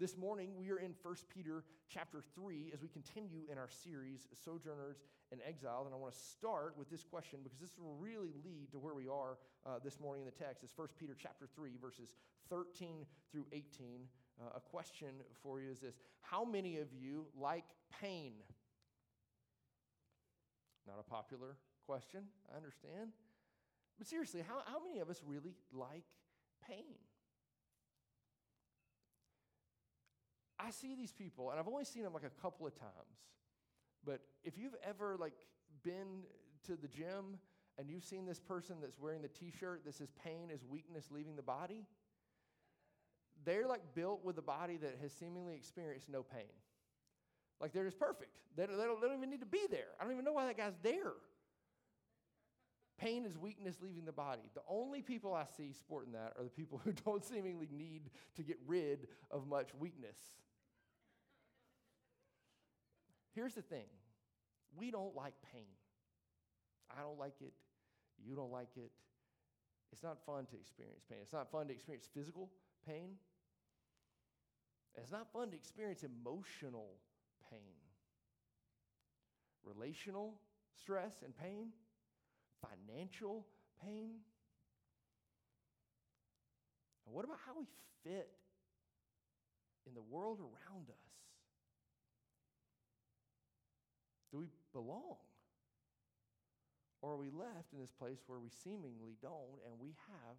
This morning, we are in 1 Peter chapter 3 as we continue in our series, Sojourners and Exiled. And I want to start with this question because this will really lead to where we are uh, this morning in the text. It's 1 Peter chapter 3, verses 13 through 18. Uh, a question for you is this How many of you like pain? Not a popular question, I understand. But seriously, how, how many of us really like pain? I see these people, and I've only seen them like a couple of times. But if you've ever like been to the gym and you've seen this person that's wearing the t-shirt that says pain is weakness leaving the body, they're like built with a body that has seemingly experienced no pain. Like they're just perfect. They don't, they don't, even need to be there. I don't even know why that guy's there. Pain is weakness leaving the body. The only people I see sporting that are the people who don't seemingly need to get rid of much weakness. Here's the thing we don't like pain. I don't like it. You don't like it. It's not fun to experience pain. It's not fun to experience physical pain. It's not fun to experience emotional pain. Relational stress and pain, financial pain. And what about how we fit in the world around us? Do we belong? Or are we left in this place where we seemingly don't and we have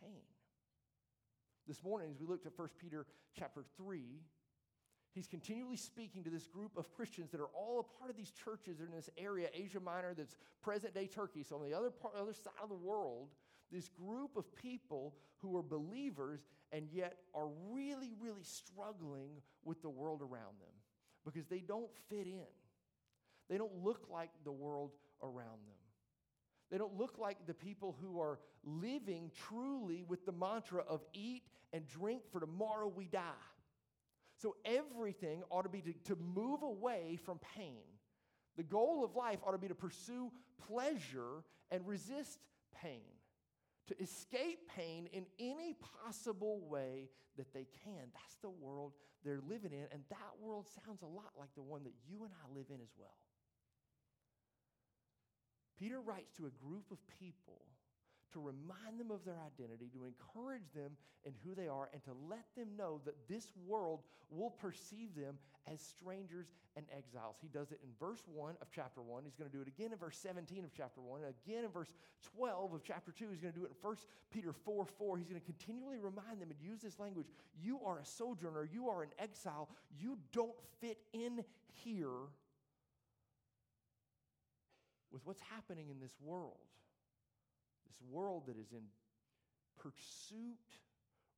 pain? This morning, as we looked at 1 Peter chapter 3, he's continually speaking to this group of Christians that are all a part of these churches in this area, Asia Minor, that's present day Turkey. So, on the other, part, other side of the world, this group of people who are believers and yet are really, really struggling with the world around them because they don't fit in. They don't look like the world around them. They don't look like the people who are living truly with the mantra of eat and drink, for tomorrow we die. So everything ought to be to, to move away from pain. The goal of life ought to be to pursue pleasure and resist pain, to escape pain in any possible way that they can. That's the world they're living in, and that world sounds a lot like the one that you and I live in as well. Peter writes to a group of people to remind them of their identity, to encourage them in who they are, and to let them know that this world will perceive them as strangers and exiles. He does it in verse 1 of chapter 1. He's going to do it again in verse 17 of chapter 1, and again in verse 12 of chapter 2. He's going to do it in 1 Peter 4 4. He's going to continually remind them and use this language You are a sojourner, you are an exile, you don't fit in here with what's happening in this world. This world that is in pursuit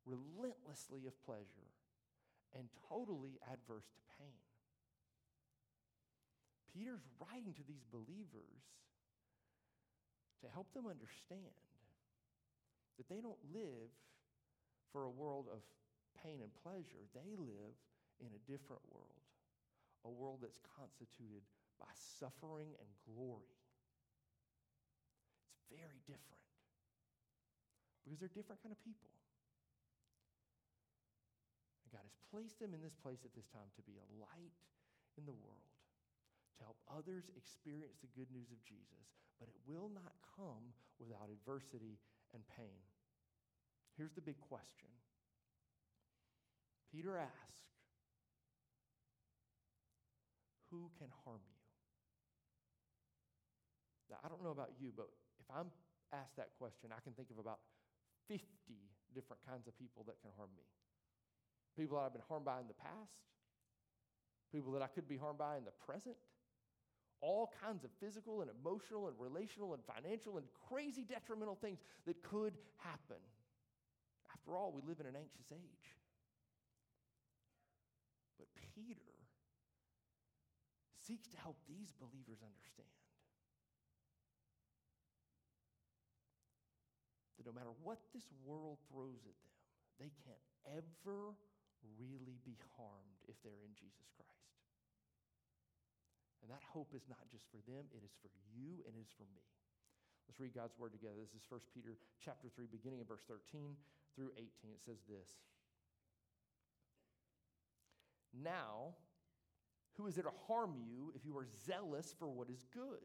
relentlessly of pleasure and totally adverse to pain. Peter's writing to these believers to help them understand that they don't live for a world of pain and pleasure. They live in a different world, a world that's constituted by suffering and glory. Very different because they're different kind of people. And God has placed them in this place at this time to be a light in the world, to help others experience the good news of Jesus. But it will not come without adversity and pain. Here's the big question Peter asked, Who can harm you? Now, I don't know about you, but if I'm asked that question, I can think of about 50 different kinds of people that can harm me. People that I've been harmed by in the past, people that I could be harmed by in the present, all kinds of physical and emotional and relational and financial and crazy detrimental things that could happen. After all, we live in an anxious age. But Peter seeks to help these believers understand that no matter what this world throws at them, they can't ever really be harmed if they're in Jesus Christ. And that hope is not just for them, it is for you and it is for me. Let's read God's word together. This is 1 Peter chapter 3, beginning in verse 13 through 18. It says this Now, who is there to harm you if you are zealous for what is good?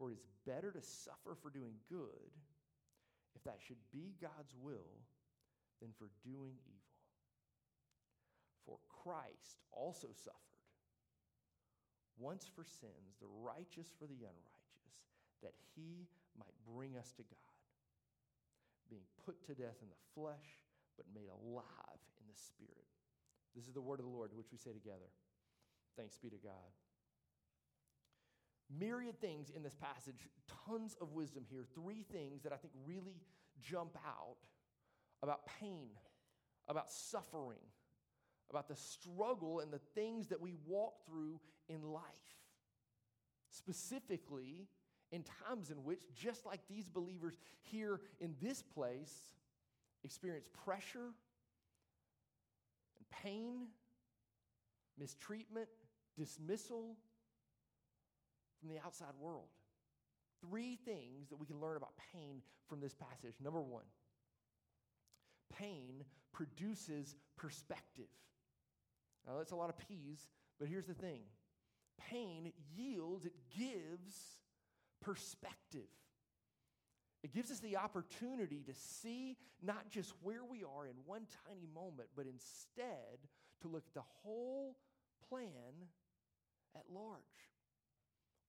For it is better to suffer for doing good, if that should be God's will, than for doing evil. For Christ also suffered, once for sins, the righteous for the unrighteous, that he might bring us to God, being put to death in the flesh, but made alive in the spirit. This is the word of the Lord, which we say together. Thanks be to God myriad things in this passage, tons of wisdom here. Three things that I think really jump out about pain, about suffering, about the struggle and the things that we walk through in life. Specifically, in times in which, just like these believers here in this place, experience pressure and pain, mistreatment, dismissal, from the outside world. Three things that we can learn about pain from this passage. Number one, pain produces perspective. Now, that's a lot of P's, but here's the thing pain yields, it gives perspective. It gives us the opportunity to see not just where we are in one tiny moment, but instead to look at the whole plan at large.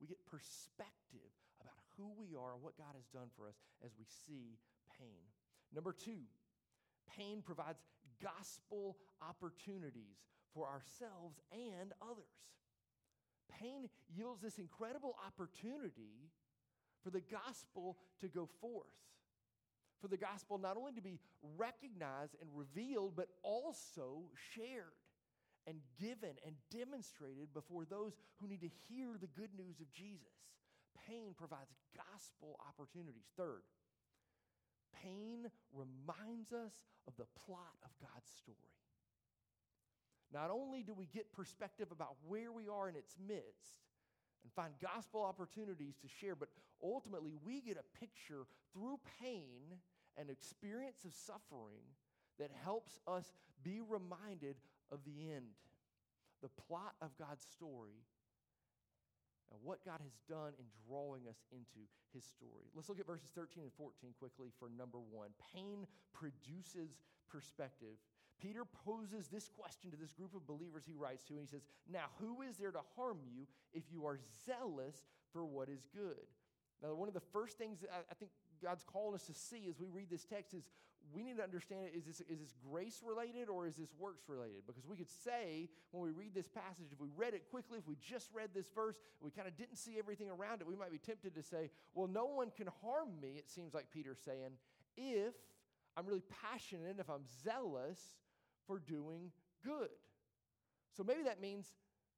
We get perspective about who we are and what God has done for us as we see pain. Number two, pain provides gospel opportunities for ourselves and others. Pain yields this incredible opportunity for the gospel to go forth, for the gospel not only to be recognized and revealed, but also shared and given and demonstrated before those who need to hear the good news of Jesus. Pain provides gospel opportunities. Third, pain reminds us of the plot of God's story. Not only do we get perspective about where we are in its midst and find gospel opportunities to share, but ultimately we get a picture through pain and experience of suffering that helps us be reminded of the end, the plot of God's story, and what God has done in drawing us into his story. Let's look at verses 13 and 14 quickly for number one. Pain produces perspective. Peter poses this question to this group of believers he writes to, and he says, Now, who is there to harm you if you are zealous for what is good? Now, one of the first things that I think God's calling us to see as we read this text is we need to understand is this, is this grace related or is this works related? Because we could say when we read this passage, if we read it quickly, if we just read this verse, we kind of didn't see everything around it, we might be tempted to say, well, no one can harm me, it seems like Peter's saying, if I'm really passionate, and if I'm zealous for doing good. So maybe that means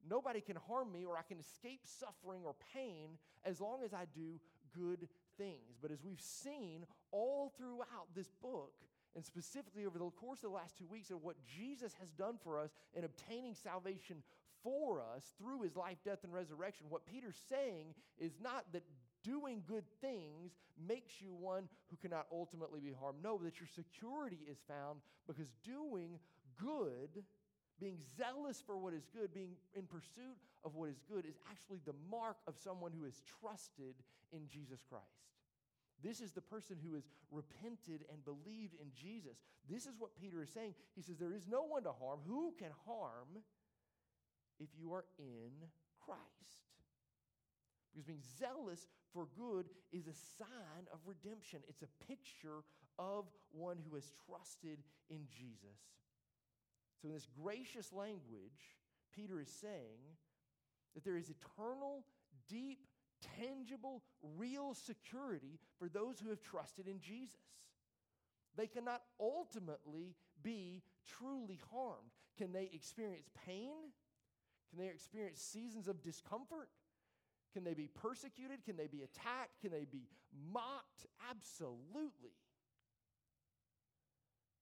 nobody can harm me or I can escape suffering or pain as long as I do good things. But as we've seen all throughout this book, and specifically over the course of the last two weeks, of what Jesus has done for us in obtaining salvation for us through his life, death, and resurrection, what Peter's saying is not that doing good things makes you one who cannot ultimately be harmed. No, that your security is found because doing good being zealous for what is good, being in pursuit of what is good, is actually the mark of someone who has trusted in Jesus Christ. This is the person who has repented and believed in Jesus. This is what Peter is saying. He says, There is no one to harm. Who can harm if you are in Christ? Because being zealous for good is a sign of redemption, it's a picture of one who has trusted in Jesus. So, in this gracious language, Peter is saying that there is eternal, deep, tangible, real security for those who have trusted in Jesus. They cannot ultimately be truly harmed. Can they experience pain? Can they experience seasons of discomfort? Can they be persecuted? Can they be attacked? Can they be mocked? Absolutely.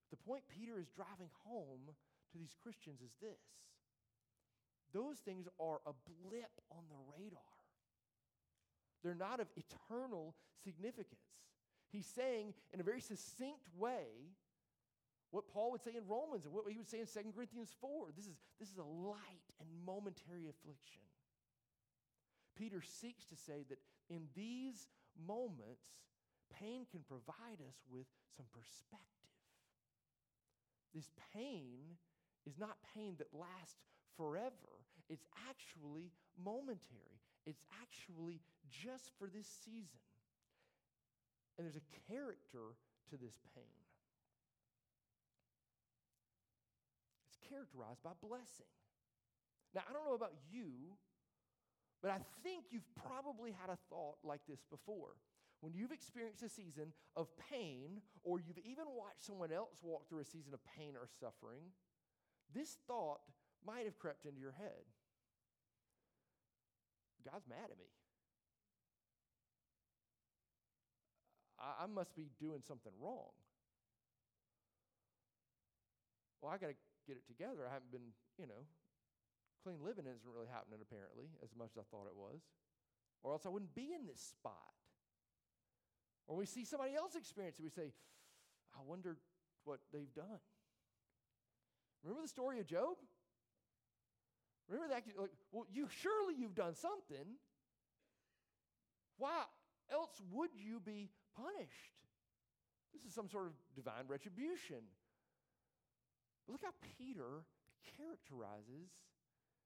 The point Peter is driving home to these Christians is this those things are a blip on the radar, they're not of eternal significance. He's saying in a very succinct way what Paul would say in Romans and what he would say in 2 Corinthians 4. This is, this is a light and momentary affliction. Peter seeks to say that in these moments, pain can provide us with some perspective. This pain is not pain that lasts forever, it's actually momentary. It's actually just for this season. And there's a character to this pain. It's characterized by blessing. Now, I don't know about you, but I think you've probably had a thought like this before. When you've experienced a season of pain, or you've even watched someone else walk through a season of pain or suffering, this thought might have crept into your head God's mad at me. I, I must be doing something wrong. Well, I got to get it together. I haven't been, you know, clean living isn't really happening apparently as much as I thought it was. Or else I wouldn't be in this spot. Or we see somebody else experience it, we say, I wonder what they've done. Remember the story of Job? Remember that? Like, well, you surely you've done something. Why else would you be punished. This is some sort of divine retribution. But look how Peter characterizes,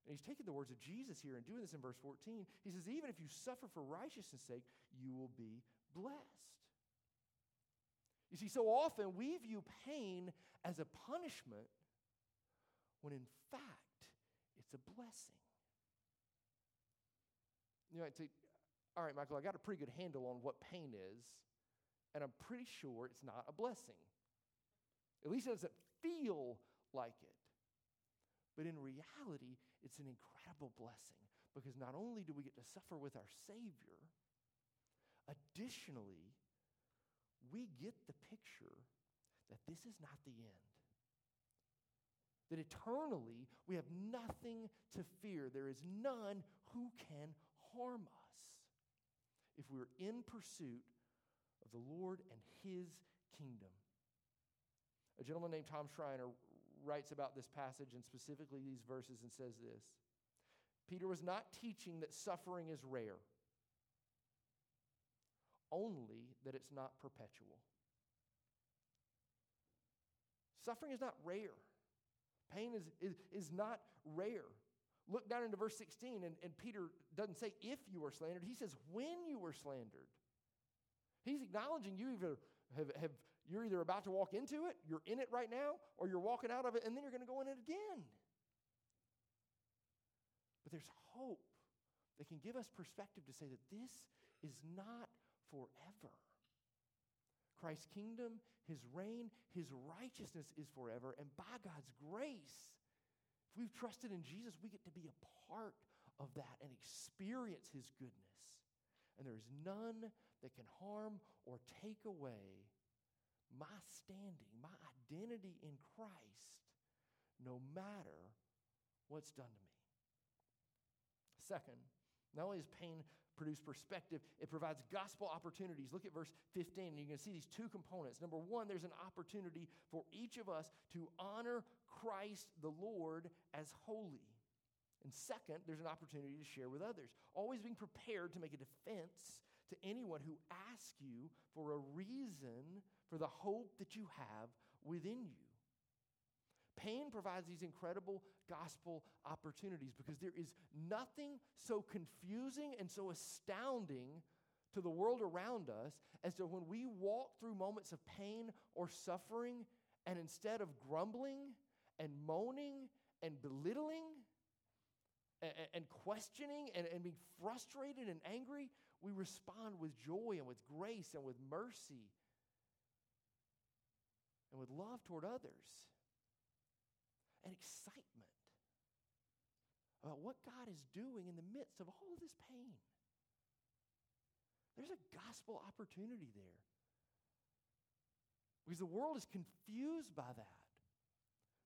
and he's taking the words of Jesus here and doing this in verse 14. He says, Even if you suffer for righteousness' sake, you will be blessed. You see, so often we view pain as a punishment when in fact it's a blessing. You know, say, all right, Michael, I got a pretty good handle on what pain is and I'm pretty sure it's not a blessing. At least it doesn't feel like it. But in reality, it's an incredible blessing because not only do we get to suffer with our Savior, additionally, we get the picture that this is not the end. That eternally, we have nothing to fear. There is none who can harm us if we're in pursuit of the Lord and his kingdom. A gentleman named Tom Schreiner writes about this passage and specifically these verses and says this Peter was not teaching that suffering is rare, only that it's not perpetual. Suffering is not rare. Pain is, is, is not rare. Look down into verse 16, and, and Peter doesn't say if you were slandered, he says when you were slandered. He's acknowledging you either have, have you're either about to walk into it, you're in it right now, or you're walking out of it and then you're going to go in it again. But there's hope that can give us perspective to say that this is not forever. Christ's kingdom, his reign, his righteousness is forever. And by God's grace, if we've trusted in Jesus, we get to be a part of that and experience his goodness. And there is none that can harm or take away my standing, my identity in Christ, no matter what's done to me. Second, not only does pain produce perspective, it provides gospel opportunities. Look at verse 15, and you can see these two components. Number one, there's an opportunity for each of us to honor Christ the Lord as holy. And second, there's an opportunity to share with others. Always being prepared to make a defense to anyone who asks you for a reason for the hope that you have within you. Pain provides these incredible gospel opportunities because there is nothing so confusing and so astounding to the world around us as to when we walk through moments of pain or suffering and instead of grumbling and moaning and belittling and, questioning and being frustrated and angry, we respond with joy and with grace and with mercy and with love toward others and excitement about what God is doing in the midst of all of this pain. There's a gospel opportunity there. Because the world is confused by that.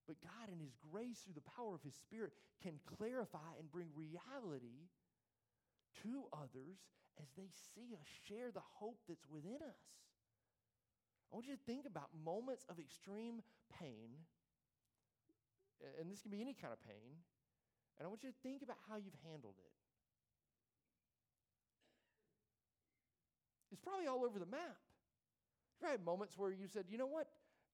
But God, in His grace, through the power of His Spirit, can clarify and bring reality to others as they see us share the hope that's within us. I want you to think about moments of extreme pain, and this can be any kind of pain, and I want you to think about how you've handled it. It's probably all over the map. You've had moments where you said, you know what?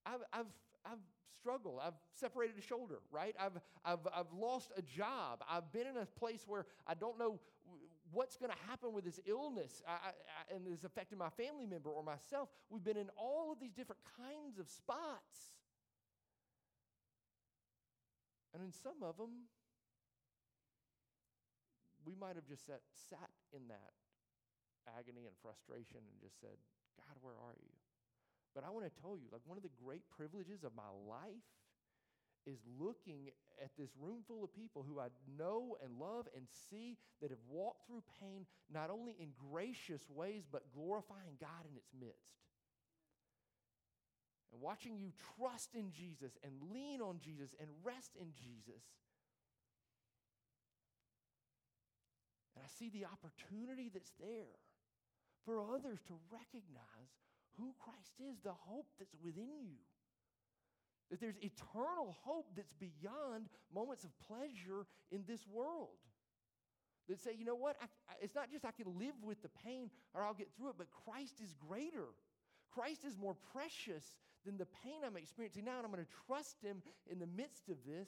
I've, I've, I've struggled. I've separated a shoulder, right? I've, I've, I've lost a job. I've been in a place where I don't know what's going to happen with this illness I, I, and it's affecting my family member or myself. We've been in all of these different kinds of spots. And in some of them, we might have just sat, sat in that agony and frustration and just said, God, where are you? But I want to tell you, like, one of the great privileges of my life is looking at this room full of people who I know and love and see that have walked through pain not only in gracious ways, but glorifying God in its midst. And watching you trust in Jesus and lean on Jesus and rest in Jesus. And I see the opportunity that's there for others to recognize who Christ is, the hope that's within you. That there's eternal hope that's beyond moments of pleasure in this world. That say, you know what? I, I, it's not just I can live with the pain or I'll get through it, but Christ is greater. Christ is more precious than the pain I'm experiencing now, and I'm going to trust Him in the midst of this.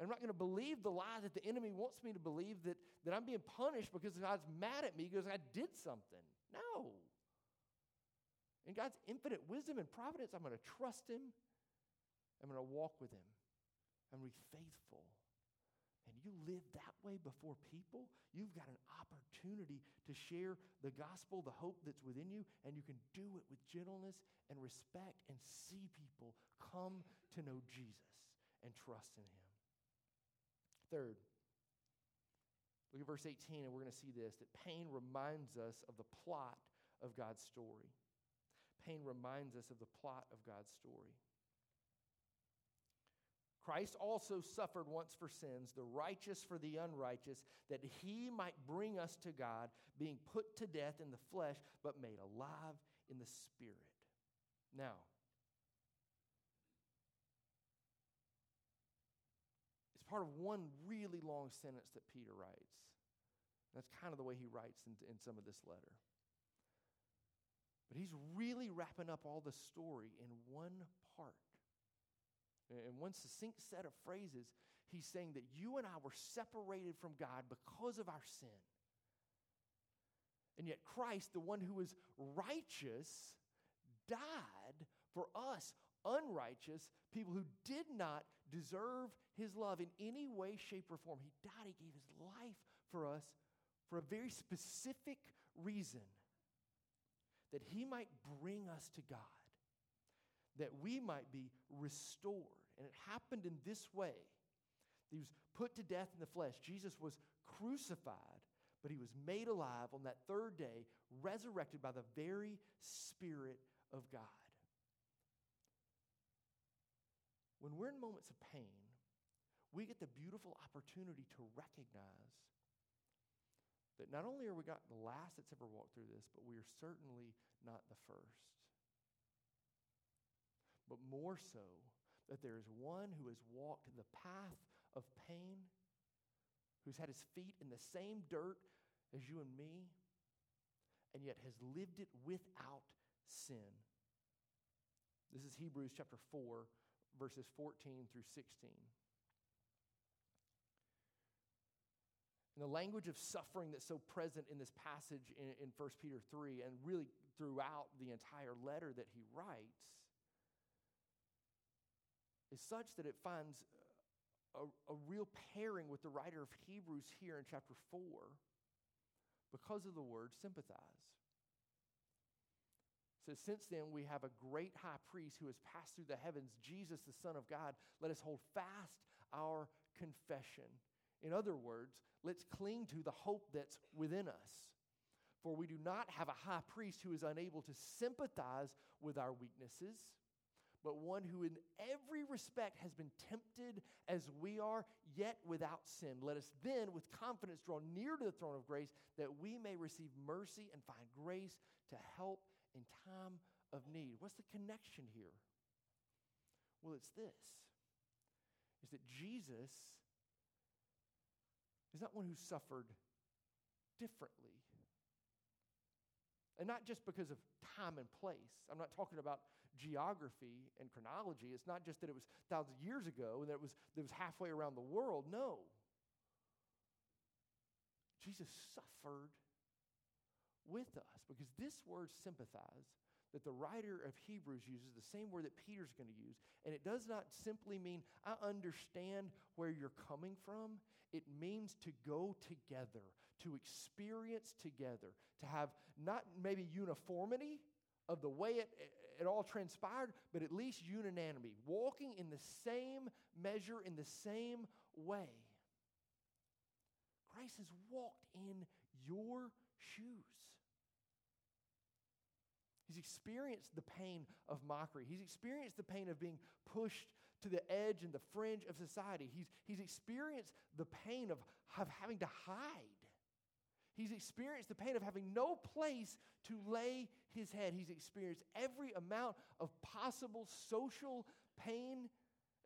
I'm not going to believe the lie that the enemy wants me to believe that, that I'm being punished because God's mad at me because I did something. No. In God's infinite wisdom and providence, I'm going to trust Him. I'm going to walk with Him. I'm going to be faithful. And you live that way before people, you've got an opportunity to share the gospel, the hope that's within you, and you can do it with gentleness and respect and see people come to know Jesus and trust in Him. Third, look at verse 18, and we're going to see this that pain reminds us of the plot of God's story pain reminds us of the plot of God's story. Christ also suffered once for sins, the righteous for the unrighteous, that he might bring us to God, being put to death in the flesh, but made alive in the spirit. Now, it's part of one really long sentence that Peter writes. That's kind of the way he writes in, in some of this letter. But he's really wrapping up all the story in one part. In one succinct set of phrases, he's saying that you and I were separated from God because of our sin. And yet, Christ, the one who is righteous, died for us, unrighteous, people who did not deserve his love in any way, shape, or form. He died, he gave his life for us for a very specific reason that he might bring us to God, that we might be restored. And it happened in this way. He was put to death in the flesh. Jesus was crucified, but he was made alive on that third day, resurrected by the very Spirit of God. When we're in moments of pain, we get the beautiful opportunity to recognize that not only are we not the last that's ever walked through this, but we are certainly not the first. But more so, that there is one who has walked the path of pain, who's had his feet in the same dirt as you and me, and yet has lived it without sin. This is Hebrews chapter 4, verses 14 through 16. And the language of suffering that's so present in this passage in, in 1 Peter 3 and really throughout the entire letter that he writes is such that it finds a, a real pairing with the writer of Hebrews here in chapter 4 because of the word sympathize. says, Since then we have a great high priest who has passed through the heavens, Jesus, the Son of God. Let us hold fast our confession. In other words, let's cling to the hope that's within us. For we do not have a high priest who is unable to sympathize with our weaknesses, but one who in every respect has been tempted as we are, yet without sin. Let us then, with confidence, draw near to the throne of grace that we may receive mercy and find grace to help in time of need. What's the connection here? Well, it's this is that Jesus is not one who suffered differently. And not just because of time and place. I'm not talking about geography and chronology. It's not just that it was thousands of years ago and that it was, that it was halfway around the world. No. Jesus suffered with us because this word sympathize that the writer of Hebrews uses, the same word that Peter's going to use. And it does not simply mean, I understand where you're coming from. It means to go together, to experience together, to have not maybe uniformity of the way it, it all transpired, but at least unanimity, walking in the same measure, in the same way. Christ has walked in your shoes. He's experienced the pain of mockery. He's experienced the pain of being pushed to the edge and the fringe of society. He's, he's experienced the pain of, of having to hide. He's experienced the pain of having no place to lay his head. He's experienced every amount of possible social pain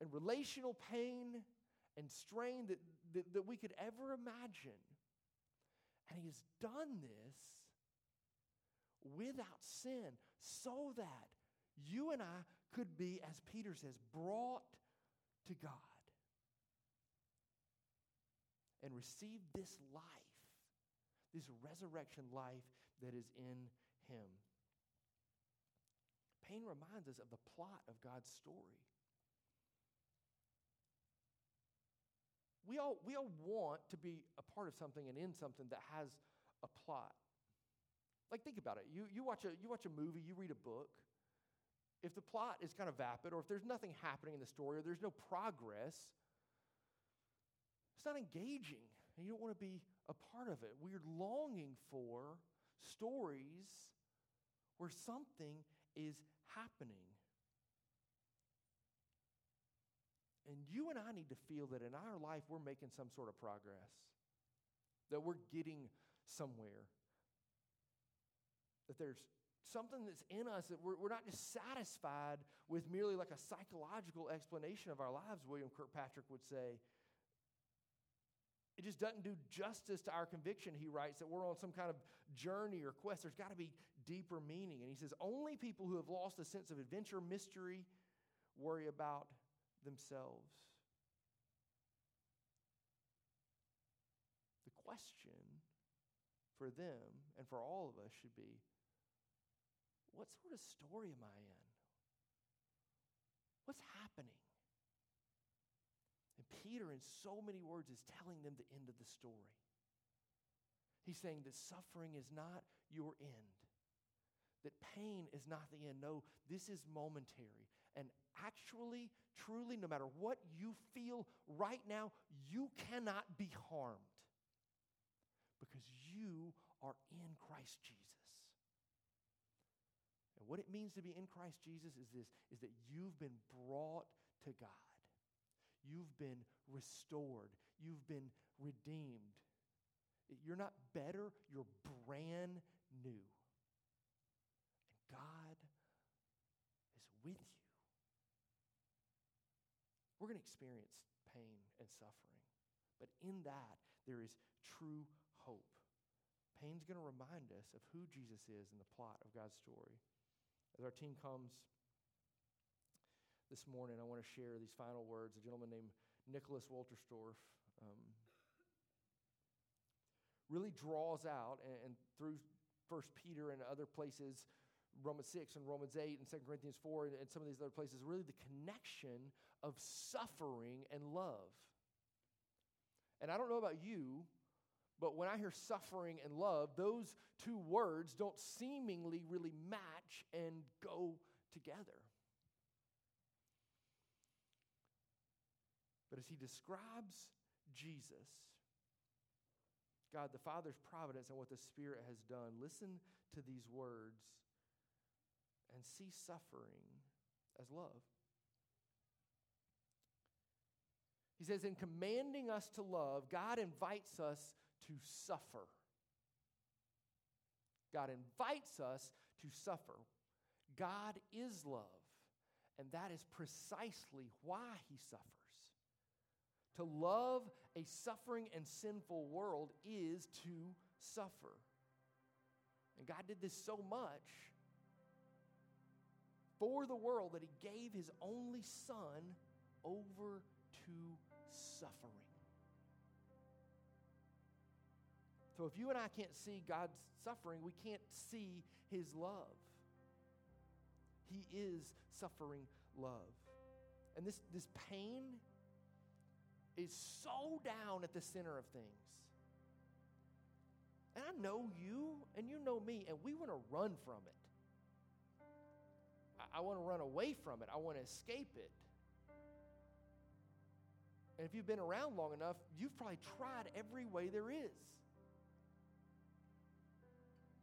and relational pain and strain that, that, that we could ever imagine. And he has done this without sin so that you and I could be, as Peter says, brought to God and receive this life, this resurrection life that is in Him. Pain reminds us of the plot of God's story. We all, we all want to be a part of something and in something that has a plot. Like, think about it. You, you, watch a, you watch a movie, you read a book. If the plot is kind of vapid, or if there's nothing happening in the story, or there's no progress, it's not engaging, and you don't want to be a part of it. We're longing for stories where something is happening. And you and I need to feel that in our life we're making some sort of progress, that we're getting somewhere that there's something that's in us that we're, we're not just satisfied with merely like a psychological explanation of our lives, William Kilpatrick would say. It just doesn't do justice to our conviction, he writes, that we're on some kind of journey or quest. There's got to be deeper meaning. And he says, only people who have lost a sense of adventure, mystery, worry about themselves. The question for them and for all of us should be what sort of story am I in? What's happening? And Peter, in so many words, is telling them the end of the story. He's saying that suffering is not your end, that pain is not the end. No, this is momentary. And actually, truly, no matter what you feel right now, you cannot be harmed because you are in Christ Jesus. And what it means to be in Christ Jesus is this is that you've been brought to God. You've been restored. You've been redeemed. You're not better, you're brand new. God is with you. We're going to experience pain and suffering, but in that, there is true hope. Pain's going to remind us of who Jesus is in the plot of God's story. As our team comes this morning, I want to share these final words. A gentleman named Nicholas Wolterstorff um, really draws out, and, and through First Peter and other places, Romans 6 and Romans 8 and 2 Corinthians 4 and, and some of these other places, really the connection of suffering and love. And I don't know about you, But when I hear suffering and love, those two words don't seemingly really match and go together. But as he describes Jesus, God the Father's providence and what the Spirit has done, listen to these words and see suffering as love. He says, in commanding us to love, God invites us to suffer. God invites us to suffer. God is love, and that is precisely why he suffers. To love a suffering and sinful world is to suffer. And God did this so much for the world that he gave his only son over to suffering. So if you and I can't see God's suffering, we can't see his love. He is suffering love. And this, this pain is so down at the center of things. And I know you and you know me, and we want to run from it. I, want to run away from it, I want to escape it. And if you've been around long enough, you've probably tried every way there is.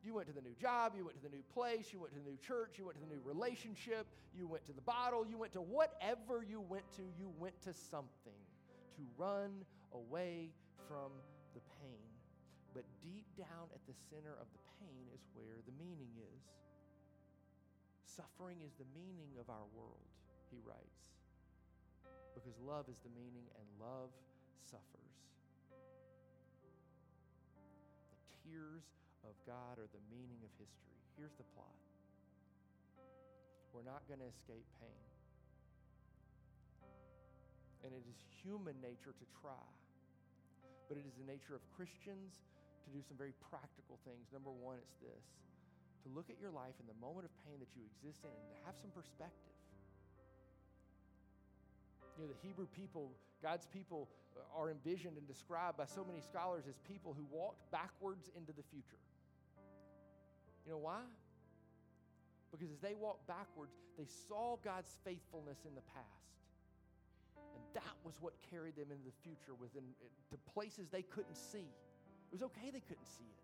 You went to the new job, you went to the new place, you went to the new church, you went to the new relationship, you went to the bottle, you went to whatever you went to, you went to something to run away from the pain. But deep down at the center of the pain is where the meaning is. Suffering is the meaning of our world, he writes because love is the meaning and love suffers. The tears of God are the meaning of history. Here's the plot we're not going to escape pain. And it is human nature to try. But it is the nature of Christians to do some very practical things. Number one, it's this to look at your life in the moment of pain that you exist in and to have some perspective. You know, the Hebrew people, God's people, uh, are envisioned and described by so many scholars as people who walked backwards into the future. You know why? Because as they walked backwards, they saw God's faithfulness in the past. And that was what carried them into the future within to places they couldn't see. It was okay they couldn't see it.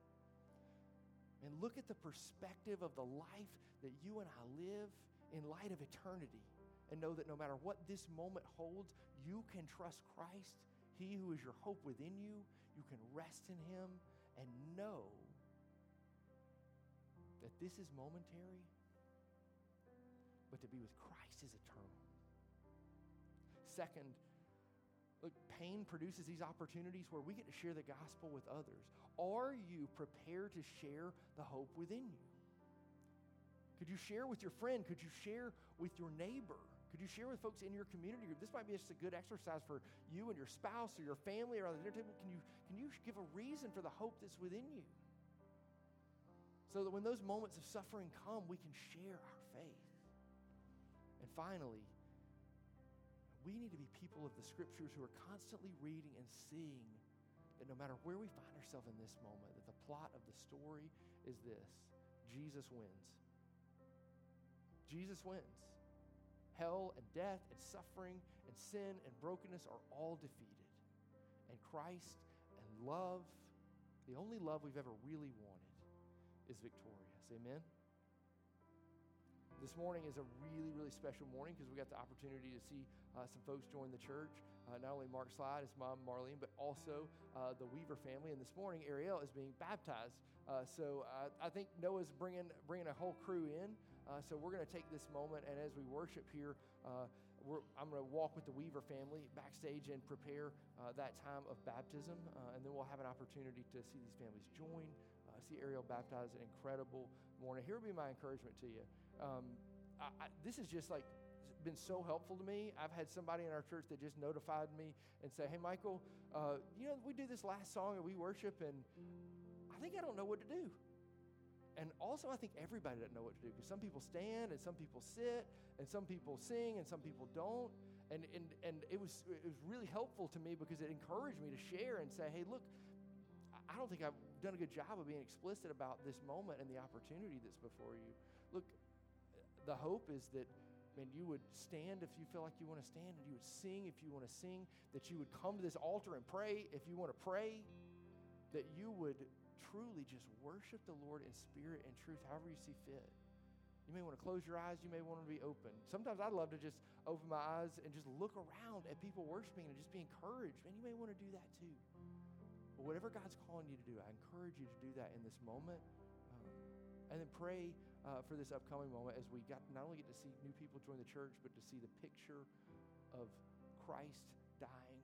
And look at the perspective of the life that you and I live in light of eternity and know that no matter what this moment holds, you can trust Christ, He who is your hope within you. You can rest in Him and know that this is momentary, but to be with Christ is eternal. Second, look, pain produces these opportunities where we get to share the gospel with others. Are you prepared to share the hope within you? Could you share with your friend? Could you share with your neighbor? Could you share with folks in your community group? This might be just a good exercise for you and your spouse or your family or the dinner table. Can you, can you give a reason for the hope that's within you? So that when those moments of suffering come, we can share our faith. And finally, we need to be people of the scriptures who are constantly reading and seeing that no matter where we find ourselves in this moment, that the plot of the story is this Jesus wins. Jesus wins. Hell and death and suffering and sin and brokenness are all defeated. And Christ and love, the only love we've ever really wanted, is victorious. Amen? This morning is a really, really special morning because we got the opportunity to see uh, some folks join the church. Uh, not only Mark Slide, his mom Marlene, but also uh, the Weaver family. And this morning, Ariel is being baptized. Uh, so uh, I think Noah's bringing bringing a whole crew in. So we're going to take this moment, and as we worship here, I'm going to walk with the Weaver family backstage and prepare that time of baptism, and then we'll have an opportunity to see these families join, see Ariel baptized. An incredible morning. Here will be my encouragement to you. Um, I, I, this is just like been so helpful to me. I've had somebody in our church that just notified me and say, "Hey, Michael, uh, you know we do this last song and we worship, and I think I don't know what to do." And also, I think everybody doesn't know what to do because some people stand and some people sit and some people sing and some people don't. And, and, and it, was, it was really helpful to me because it encouraged me to share and say, hey, look, I don't think I've done a good job of being explicit about this moment and the opportunity that's before you. Look, the hope is that man, you would stand if you feel like you want to stand, and you would sing if you want to sing, that you would come to this altar and pray if you want to pray, that you would truly just worship the Lord in spirit and truth, however you see fit. You may want to close your eyes, you may want to be open. Sometimes I'd love to just open my eyes and just look around at people worshiping and just be encouraged. Man, you may want to do that too. But whatever God's calling you to do, I encourage you to do that in this moment. Um, and then pray uh, for this upcoming moment as we got not only get to see new people join the church, but to see the picture of Christ dying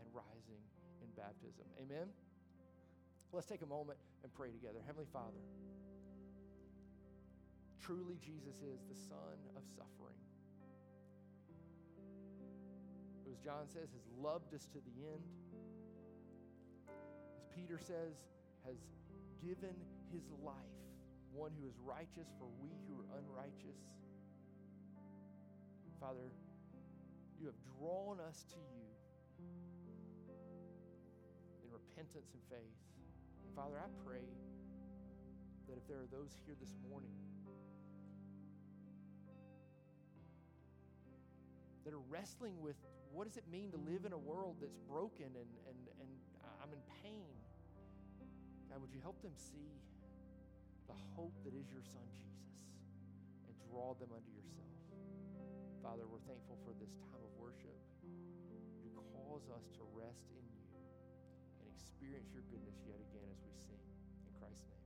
and rising in baptism. Amen? Let's take a moment and pray together. Heavenly Father, truly Jesus is the Son of suffering. who, As John says, has loved us to the end. As Peter says, has given his life, one who is righteous for we who are unrighteous. Father, you have drawn us to you in repentance and faith. And Father, I pray that if there are those here this morning that are wrestling with what does it mean to live in a world that's broken and, and, and I'm in pain, God, would you help them see the hope that is your Son, Jesus, and draw them unto yourself? Father, we're thankful for this time of worship. You cause us to rest in you and experience your goodness yet again as we sing. In Christ's name.